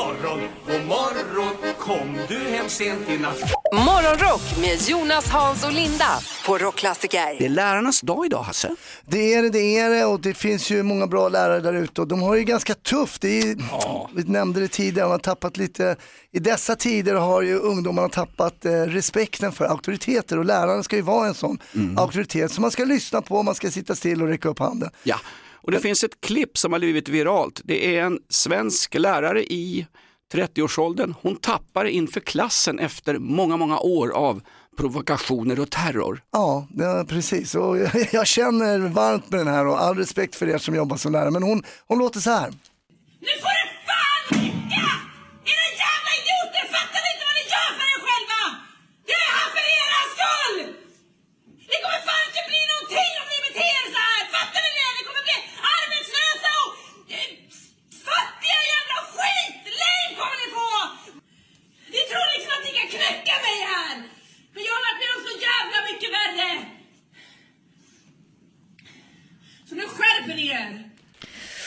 morgon, god morgon. Kom du hem sent i natt? Morgonrock med Jonas, Hans och Linda på Rockklassiker. Det är lärarnas dag idag Hasse. Det är det, det är det. Och det finns ju många bra lärare där ute. Och de har ju ganska tufft. Det är, Vi nämnde det tidigare, man har tappat lite, i dessa tider har ju ungdomarna tappat eh, respekten för auktoriteter. Och lärarna ska ju vara en sån auktoritet som man ska lyssna på, man ska sitta still och räcka upp handen. Ja, och det finns ett klipp som har blivit viralt. Det är en svensk lärare i 30-årsåldern. Hon tappar inför klassen efter många, många år av provokationer och terror. Ja, ja precis. Och jag, (laughs) jag känner varmt med den här och all respekt för er som jobbar som lärare. Men hon, hon låter så här. Nu får det fan räcka! Era jävla idioter! Fattar ni inte vad ni gör för er själva? Jag är här för era skull! Det kommer fan inte bli någonting om ni beter er så här! Fattar ni det? Ni kommer bli arbetslösa och eh, fattiga skitlame kommer ni få! Ni tror liksom att ni kan knäcka mig här! Men jag har varit med om så jävla mycket värre! Så nu skärper ni er!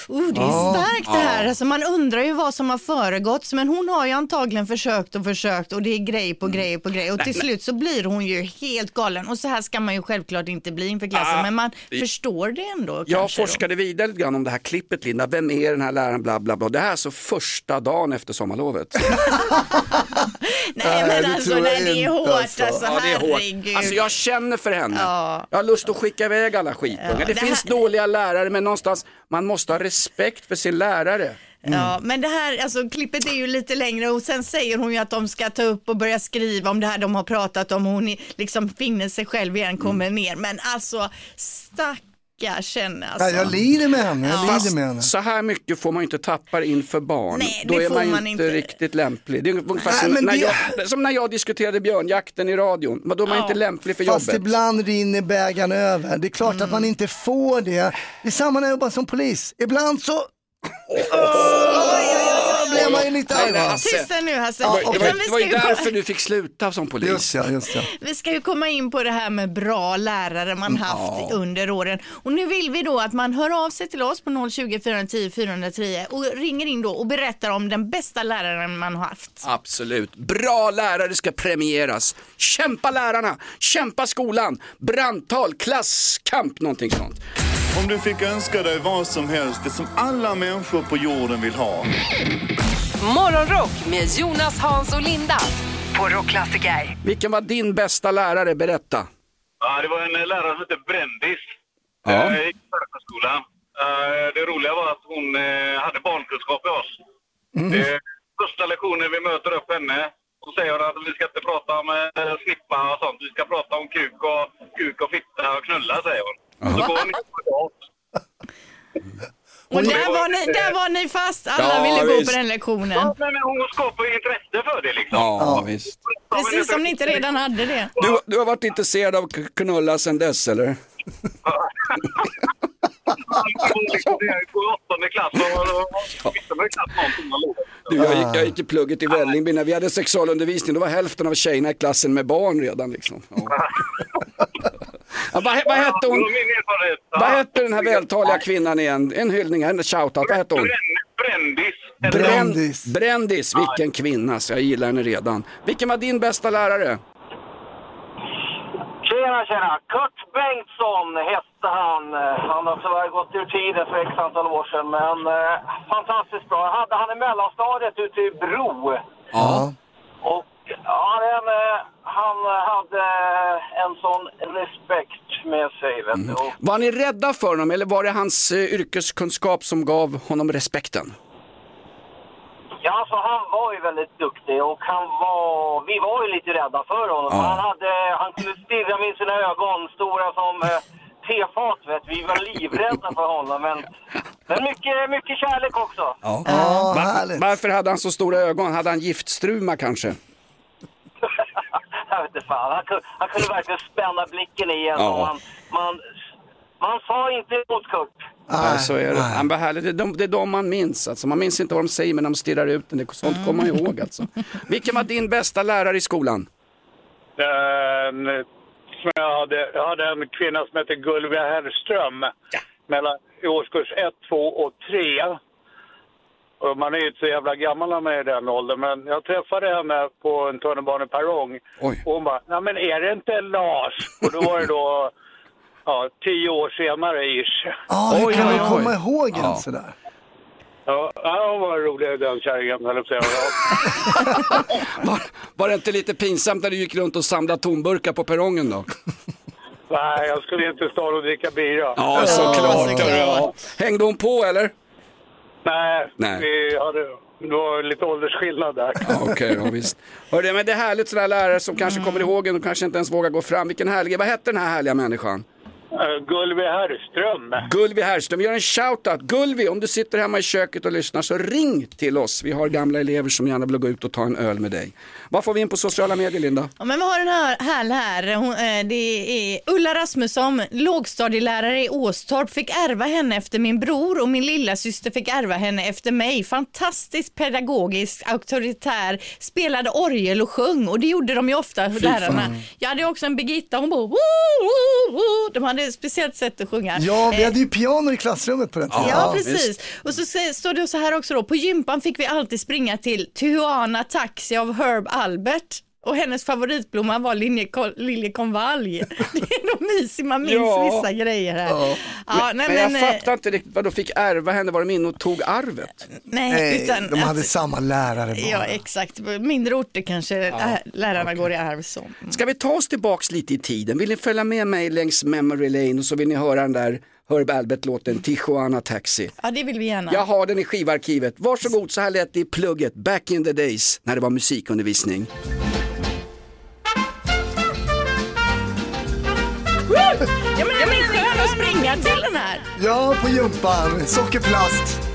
Oh, det är Ja. starkt det här. Alltså, man undrar ju vad som har föregått, men hon har ju antagligen försökt och försökt och det är grej på grej på grej och till slut så blir hon ju helt galen och så här ska man ju självklart inte bli inför klassen, Ah, men man det- förstår det ändå Jag kanske. då. forskade vidare lite grann om det här klippet Linda. Vem är den här läraren? Bla, bla, bla. Det här är alltså första dagen efter sommarlovet. (laughs) Nej men det alltså, nej, det är hårt alltså. alltså, Ja, det är hårt. herregud. Alltså jag känner för henne. Ja. Jag har lust att skicka iväg alla skitungar. Ja, det, det finns här- dåliga lärare men någonstans, man måste ha respekt för sin lärare. Ja, men det här, alltså klippet är ju lite längre och sen säger hon ju att de ska ta upp och börja skriva om det här de har pratat om. Hon är- liksom finner sig själv igen, kommer Mm. ner. Men alltså, stackars henne alltså. Ja, jag lider med henne, jag Ja. lider med henne. Så här mycket får man ju inte tappa inför barn. Nej, Då det är får man man inte, inte. riktigt lämplig. Det är ungefär Nej, som, när det- jag, som när jag diskuterade björnjakten i radion. Men då är man Ja. inte lämplig för Fast jobbet. ibland rinner bägaren över. Det är klart Mm. att man inte får det. Det är samma när jag jobbar som polis. Ibland så blir man ju lite arg. Tysta nu Hasse. Det var, det var, det var ju därför du fick sluta som polis. Just ja, just ja. Vi ska ju komma in på det här med bra lärare man haft under åren. Och nu vill vi då att man hör av sig till oss på 020 410 410 och ringer in då och berättar om den bästa läraren man har haft. Absolut. Bra lärare ska premieras. Kämpa lärarna, kämpa skolan, brandtal, klasskamp, någonting sånt. Om du fick önska dig vad som helst, det som alla människor på jorden vill ha. Morgonrock med Jonas, Hans och Linda på Rockklassiker. Vilken var din bästa lärare? Berätta. Ja, det var en eh, lärare som hette Brändis. Ja. Jag gick i förskolan. Eh, Det roliga var att hon eh, hade barnkunskap i oss. Eh, Första lektionen vi möter upp henne, så säger hon att vi ska inte prata om eh, snippa och sånt. Vi ska prata om kuk och, kuk och fitta och knulla, säger hon. Så går hon in på. (laughs) Och där var, ni, där var ni fast, alla Ja, ville gå visst. på den lektionen. Ja, men hon skapar ju intresse för det liksom. Ja, visst. Precis som ni inte redan hade det. Du, du har varit intresserad av k- knulla sedan dess eller? Åttonde klass och och någonting livet. Du, jag, gick, jag gick i plugget i Vällingby, när vi hade sexualundervisning, då var hälften av tjejerna i klassen med barn redan. Liksom. Ja. (laughs) Ja, vad, vad, hette hon, vad hette den här vältaliga kvinnan igen? En hyllning, en shoutout, vad hette hon? Brändis. Brändis. Brändis, vilken kvinna, så jag gillar henne redan. Vilken var din bästa lärare? Tjena, tjena! Kurt Bengtsson hette han. Han har tyvärr gått ur tiden för x antal år sedan, men eh, fantastiskt bra. Jag hade han i mellanstadiet ute i Bro. Ja. Och ja, den, eh, han hade en sån respekt med sig, vet du. Och, Var ni rädda för honom eller var det hans eh, yrkeskunskap som gav honom respekten? ja, alltså han var ju väldigt duktig och han var, vi var ju lite rädda för honom. Ja. Han, hade, han kunde stirra med sina ögon, stora som eh, tefat, vet du. Vi var livrädda för honom, men, men mycket, mycket kärlek också. Ja. Ja, Va- härligt. varför hade han så stora ögon? Hade han giftstruma kanske? Fan. Han, kunde, han kunde verkligen spänna blicken i en. Ja. Man, man, man sa inte emot Kurt. Ja, så är det. Han var härlig. Det, är de, det är de man minns. Alltså. Man minns inte vad de säger men de stirrar ut en. Det- Sånt kommer man ihåg alltså. Vilken var din bästa lärare i skolan? Eh, som jag, hade, jag hade en kvinna som hette Gulvia Herrström mellan, i årskurs 1, 2 och 3. Och man är ju inte så jävla gammal när man är i den åldern, men jag träffade henne på en tunnelbaneperrong. Och hon bara, nej men är det inte Lars? Och då var det då, (laughs) ja, tio år senare ish. Ja, hur kan man komma ihåg en sådär? Ja, ja, hon var rolig den kärringen, höll jag på att säga. (laughs) Var, var det inte lite pinsamt när du gick runt och samlade tomburkar på perrongen då? Nej, jag skulle inte stå och dricka bira. Ja, såklart. Ja. Hängde hon på eller? Nej, Nej. vi hade, det var lite åldersskillnad där. Ja, Okej, ja, visst. Hörde, men det är härligt sådana lärare som kanske kommer ihåg en och kanske inte ens vågar gå fram. Vilken härlig, vad hette den här härliga människan? Uh, Gulvi Herrström. Gulvi Herrström, vi gör en shoutout. Gulvi, om du sitter hemma i köket och lyssnar så ring till oss. Vi har gamla elever som gärna vill gå ut och ta en öl med dig. Vad får vi in på sociala medier, Linda? Ja, men vi har en här, här, här. Hon, eh, det är Ulla Rasmusson, lågstadielärare i Åstorp, fick ärva henne efter min bror och min lilla syster fick ärva henne efter mig. Fantastiskt pedagogisk, auktoritär, spelade orgel och sjöng och det gjorde de ju ofta, Fy lärarna. fan. Jag hade också en Birgitta, hon bara. De hade ett speciellt sätt att sjunga. Ja, vi Eh, hade ju piano i klassrummet på den tiden. Ja, precis. Och så står det så här också då, på gympan fick vi alltid springa till Tijuana Taxi av Herb Albert. Och hennes favoritblomma var liljekonvalj. (laughs) Det är nog mysigt, man minns Ja. vissa grejer här. Ja. men, nej, men jag men, eh, fattar inte riktigt vad de fick ärva henne, var de inne och tog arvet? Nej, utan de hade att- samma lärare bara. Ja, exakt. Mindre orter kanske äh, lärarna går i arv så. Ska vi ta oss tillbaks lite i tiden? Vill ni följa med mig längs memory lane och så vill ni höra den där Herb Albert-låten Tijuana Taxi? Ja, det vill vi gärna. Jag har den i skivarkivet. Varsågod, så här lät det i plugget back in the days när det var musikundervisning. Ja, men den är skön att springa till den här. Ja, på gympan. Sockerplast. (laughs)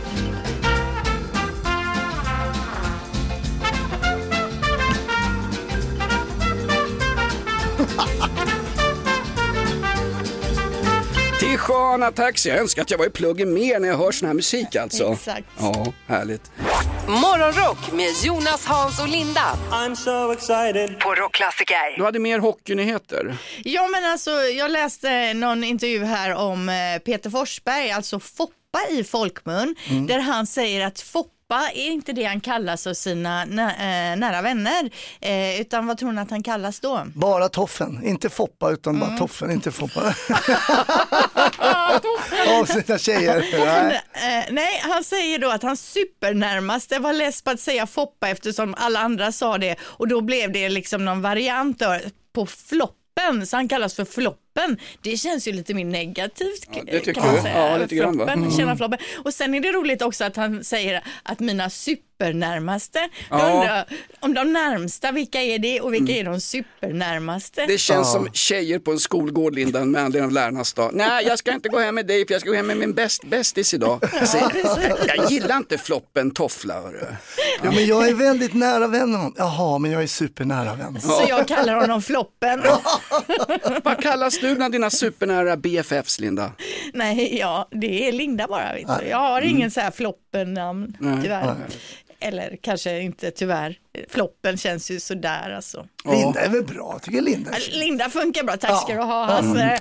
Tijuana Taxi, jag önskar att jag var i pluggen mer när jag hör sån här musik alltså. Exakt. Ja, härligt. Morgonrock med Jonas, Hans och Linda. I'm so excited. På Rockklassiker. Du hade mer hockeynyheter. Ja men alltså jag läste någon intervju här om eh, Peter Forsberg, alltså Foppa i folkmun, Mm. där han säger att Foppa är inte det han kallas av sina nä- eh, nära vänner, eh, utan vad tror ni att han kallas då? Bara Toffen, inte Foppa utan Mm. bara Toffen, inte Foppa. (laughs) Av sina tjejer. (laughs) Nej. Eh, nej, han säger då att hans supernärmaste var less på att säga Foppa eftersom alla andra sa det och då blev det liksom någon variant på floppen, så han kallas för Floppen. Floppen, det känns ju lite mer negativt Ja, det tycker kan man du? säga. Ja, lite grann, va? floppen, Mm. känna floppen. Och sen är det roligt också att han säger att mina supernärmaste, Ja. undrar om de närmsta, vilka är det och vilka är de supernärmaste? Det känns som tjejer på en skolgård Linda med anledning av lärarnas dag. Nej, jag ska inte gå hem med dig för jag ska gå hem med min bäst, bästis idag. Jag, (laughs) säger, jag gillar inte floppen toffla. Ja, men jag är väldigt nära vän med honom. Jaha, men jag är supernära vän. Så jag kallar honom floppen. Vad kallas du bland dina supernära BFFs Linda? Nej, ja, det är Linda bara. Vet du. Jag har Mm. ingen så här floppen-namn, tyvärr. Nej. Eller kanske inte tyvärr. Floppen känns ju sådär alltså. Linda är väl bra, tycker Linda. Linda funkar bra, tack ska du ha Mm. Hasse.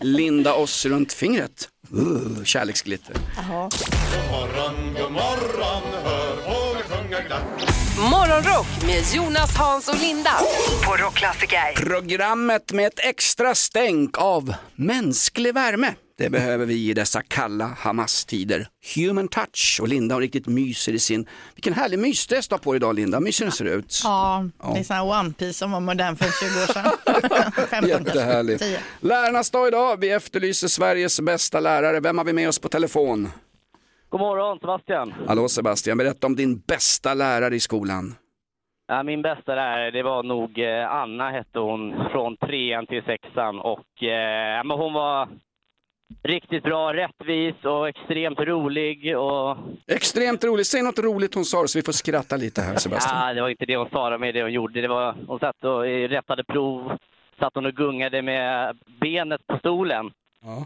Linda oss runt fingret. Uh, kärleksglitter. Jaha. morgon, god morgon, hör fåglar sjunga glatt. Morgonrock med Jonas, Hans och Linda på Rockklassiker. Programmet med ett extra stänk av mänsklig värme. Det behöver vi i dessa kalla Hamas-tider. Human touch och Linda har riktigt myser i sin... Vilken härlig mysdress du har på dig idag Linda, mysig den ser ut. Ja, det är sån här One Piece som var modern för 20 år sedan. (laughs) 15 kanske. Jättehärlig. 10. Lärarnas dag idag. Vi efterlyser Sveriges bästa lärare. Vem har vi med oss på telefon? God morgon Sebastian. Hallå Sebastian, berätta om din bästa lärare i skolan. Ja, min bästa lärare, det var nog eh, Anna hette hon, från trean till sexan. Och, eh, men hon var riktigt bra, rättvis och extremt rolig. Och, Extremt roligt. Säg något roligt hon sa så vi får skratta lite här Sebastian. ja, det var inte det hon sa med det hon gjorde. Det var, hon satt och eh, rättade prov, satt hon och gungade med benet på stolen.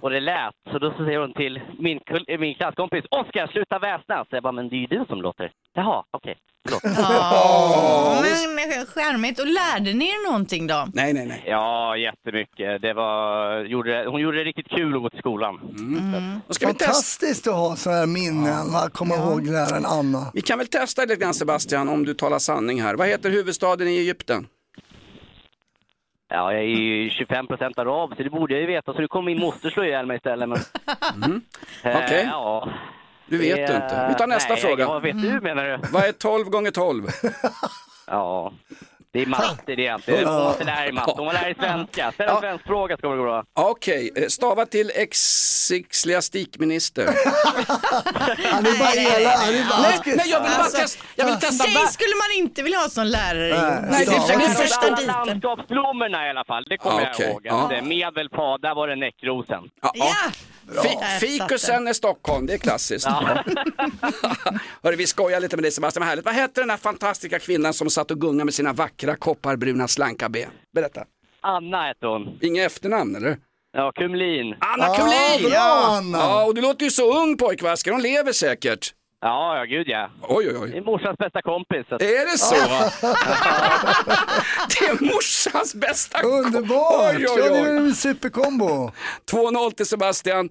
Och det lät, så då så säger hon till min, kul- min klasskompis, Oskar sluta väsnas. Jag bara, men det är ju du som låter. Jaha, okej, förlåt. Ja, (laughs) men skärmigt. Och lärde ni er någonting då? Nej, nej, nej. Ja, jättemycket. Det var, gjorde, hon gjorde det riktigt kul att gå till skolan. Mm. Fantastiskt att ha sådana här minnen, va? komma ihåg läraren Anna. Vi kan väl testa lite grann Sebastian om du talar sanning här. Vad heter huvudstaden i Egypten? Ja, jag är ju 25 procent arab, så det borde jag ju veta. Så det kommer min moster slå ihjäl mig istället. Men... Eh, Okej. Ja. Du vet Det- inte. Vi tar nästa nej, fråga. Vad vet du menar du? Vad är 12 gånger 12? Ja, det är matte det egentligen. Hon måste lära dig matte. Hon var lärare i svenska. Ställ en svensk fråga ska det gå bra. Okej, eh, stava till exiliastikminister. (laughs) Han är bara elak. Nej, nej, jag vill bara testa. Jag vill testa. Sig skulle man inte vilja ha som lärare. Nej, Nej, det är första diten. landskapsblommorna i alla fall, det kommer Ja, jag ihåg. Ja. Eh, Medelpad, där var det näckrosen. Ja, ja. Där Fikusen är Stockholm, det är klassiskt. (laughs) Hörru, vi skojar lite med dig Sebastian, vad härligt. Vad hette den här fantastiska kvinnan som satt och gungade med sina vackra kopparbruna slanka ben? Berätta. Anna hette hon. Inga efternamn eller? Ja, Kumlin. Anna Ja, Kumlin! bra, Anna. Ja, och du låter ju så ung pojkvaskar, hon lever säkert. Ja, ja, gud ja. Oj, oj, Det oj. är morsans bästa kompis. Så. Är det så? (laughs) det är morsans bästa Underbart! Oj, Ja, oj, det är oj. en superkombo. (laughs) 2-0 till Sebastian.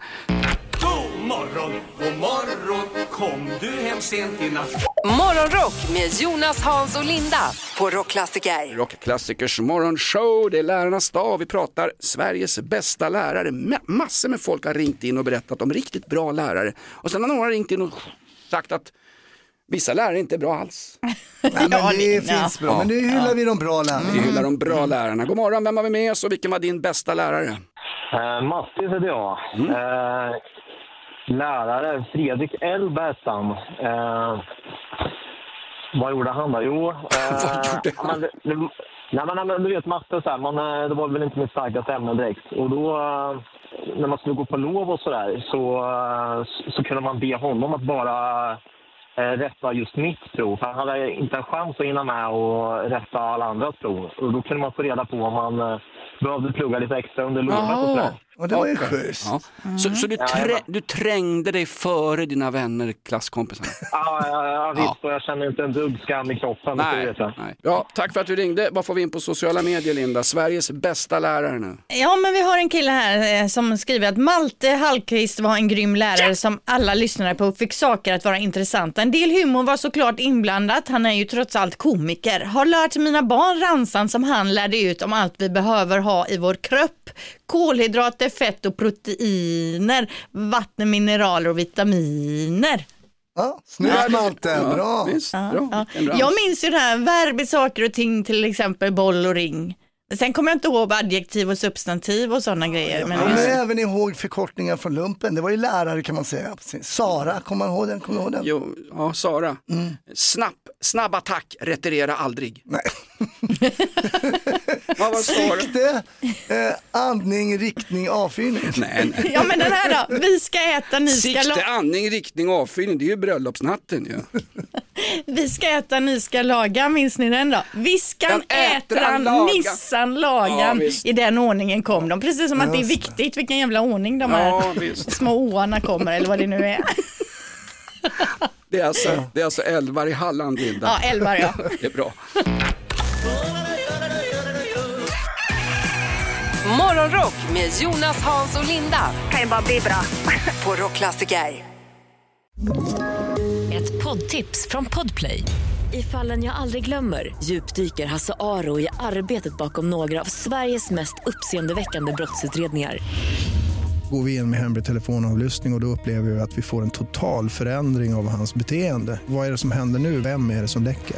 God morgon, god morgon, kom du hem sent i natt? Morgonrock med Jonas, Hans och Linda på Rockklassiker. Rockklassikers morgonshow, det är lärarnas dag. Vi pratar Sveriges bästa lärare. Ma- Massor med folk har ringt in och berättat om riktigt bra lärare. Och sen har några ringt in och sagt att vissa lärare inte är bra alls. (laughs) Nej, men det finns bra, men nu hyllar vi de bra lärarna. Vi hyllar de bra lärarna. God morgon, vem har vi med oss och vilken var din bästa lärare? Uh, Mattis heter jag. Eh, lärare Fredrik. Bergstam. Eh, vad gjorde han då? Jo... (laughs) eh, men det- det- Nej, men, nej, men du vet matte så här, man, eh, det var väl inte mitt starkaste ämne direkt. Och då, eh, när man skulle gå på lov och sådär, så, eh, så, så kunde man be honom att bara eh, rätta just mitt prov. För han hade inte en chans att hinna med och rätta alla andras prov. Och då kunde man få reda på om man eh, behövde plugga lite extra under lovet och sådär. Och det var ju schysst. Ja. Så, så du, trä, du trängde dig före dina vänner, klasskompisarna? (laughs) Ja, ja, ja visst. Och jag känner inte en dugg skam i kroppen. Nej, nej. Ja, tack för att du ringde. Vad får vi in på sociala medier, Linda? Sveriges bästa lärare nu. Ja, men vi har en kille här eh, som skriver att Malte Hallqvist var en grym lärare som alla lyssnade på fick saker att vara intressanta. En del humor var såklart inblandat. Han är ju trots allt komiker. Har lärt mina barn ramsan som han lärde ut om allt vi behöver ha i vår kropp. Kolhydrater, fett och proteiner, vatten, mineraler och vitaminer. Ja, snyggt Malte, Ja, bra. Visst, Ja, bra. ja. Bra. Jag minns ju det här verb i saker och ting, till exempel boll och ring. Sen kommer jag inte ihåg adjektiv och substantiv och sådana grejer. Men Jag kommer just, även ihåg förkortningar från lumpen. Det var ju lärare kan man säga. Sara, kommer man ihåg den? Kommer ihåg den? Jo, ja, Sara. Snabb, snabb attack, retirera aldrig. Nej. Sikte, eh, andning, riktning, avfyrning. Nej, nej. ja men den här då, vi ska äta, ni ska, Sikte, la- andning, riktning, avfyrning, det är ju bröllopsnatten ju. vi ska äta, ni ska laga, minns ni den då? Viskan, Den äter ätran, han, laga. nissan, Ja, lagan. visst. I den ordningen kom de, precis som att det är Just det. viktigt vilken jävla ordning de här Ja, visst. små åarna kommer eller vad det nu är. Det är alltså, det är alltså älvar i Halland, Linda. Ja, älvar ja. Det är bra. Morgonrock med Jonas, Hans och Linda. Kan ju bara bli bra. (laughs) På Rockklassiker. Ett poddtips från Podplay. I fallen jag aldrig glömmer djupdyker Hasse Aro i arbetet bakom några av Sveriges mest uppseendeväckande brottsutredningar. Går vi in med hemlig telefonavlyssning och, och då upplever vi att vi får en total förändring av hans beteende. Vad är det som händer nu? Vem är det som läcker?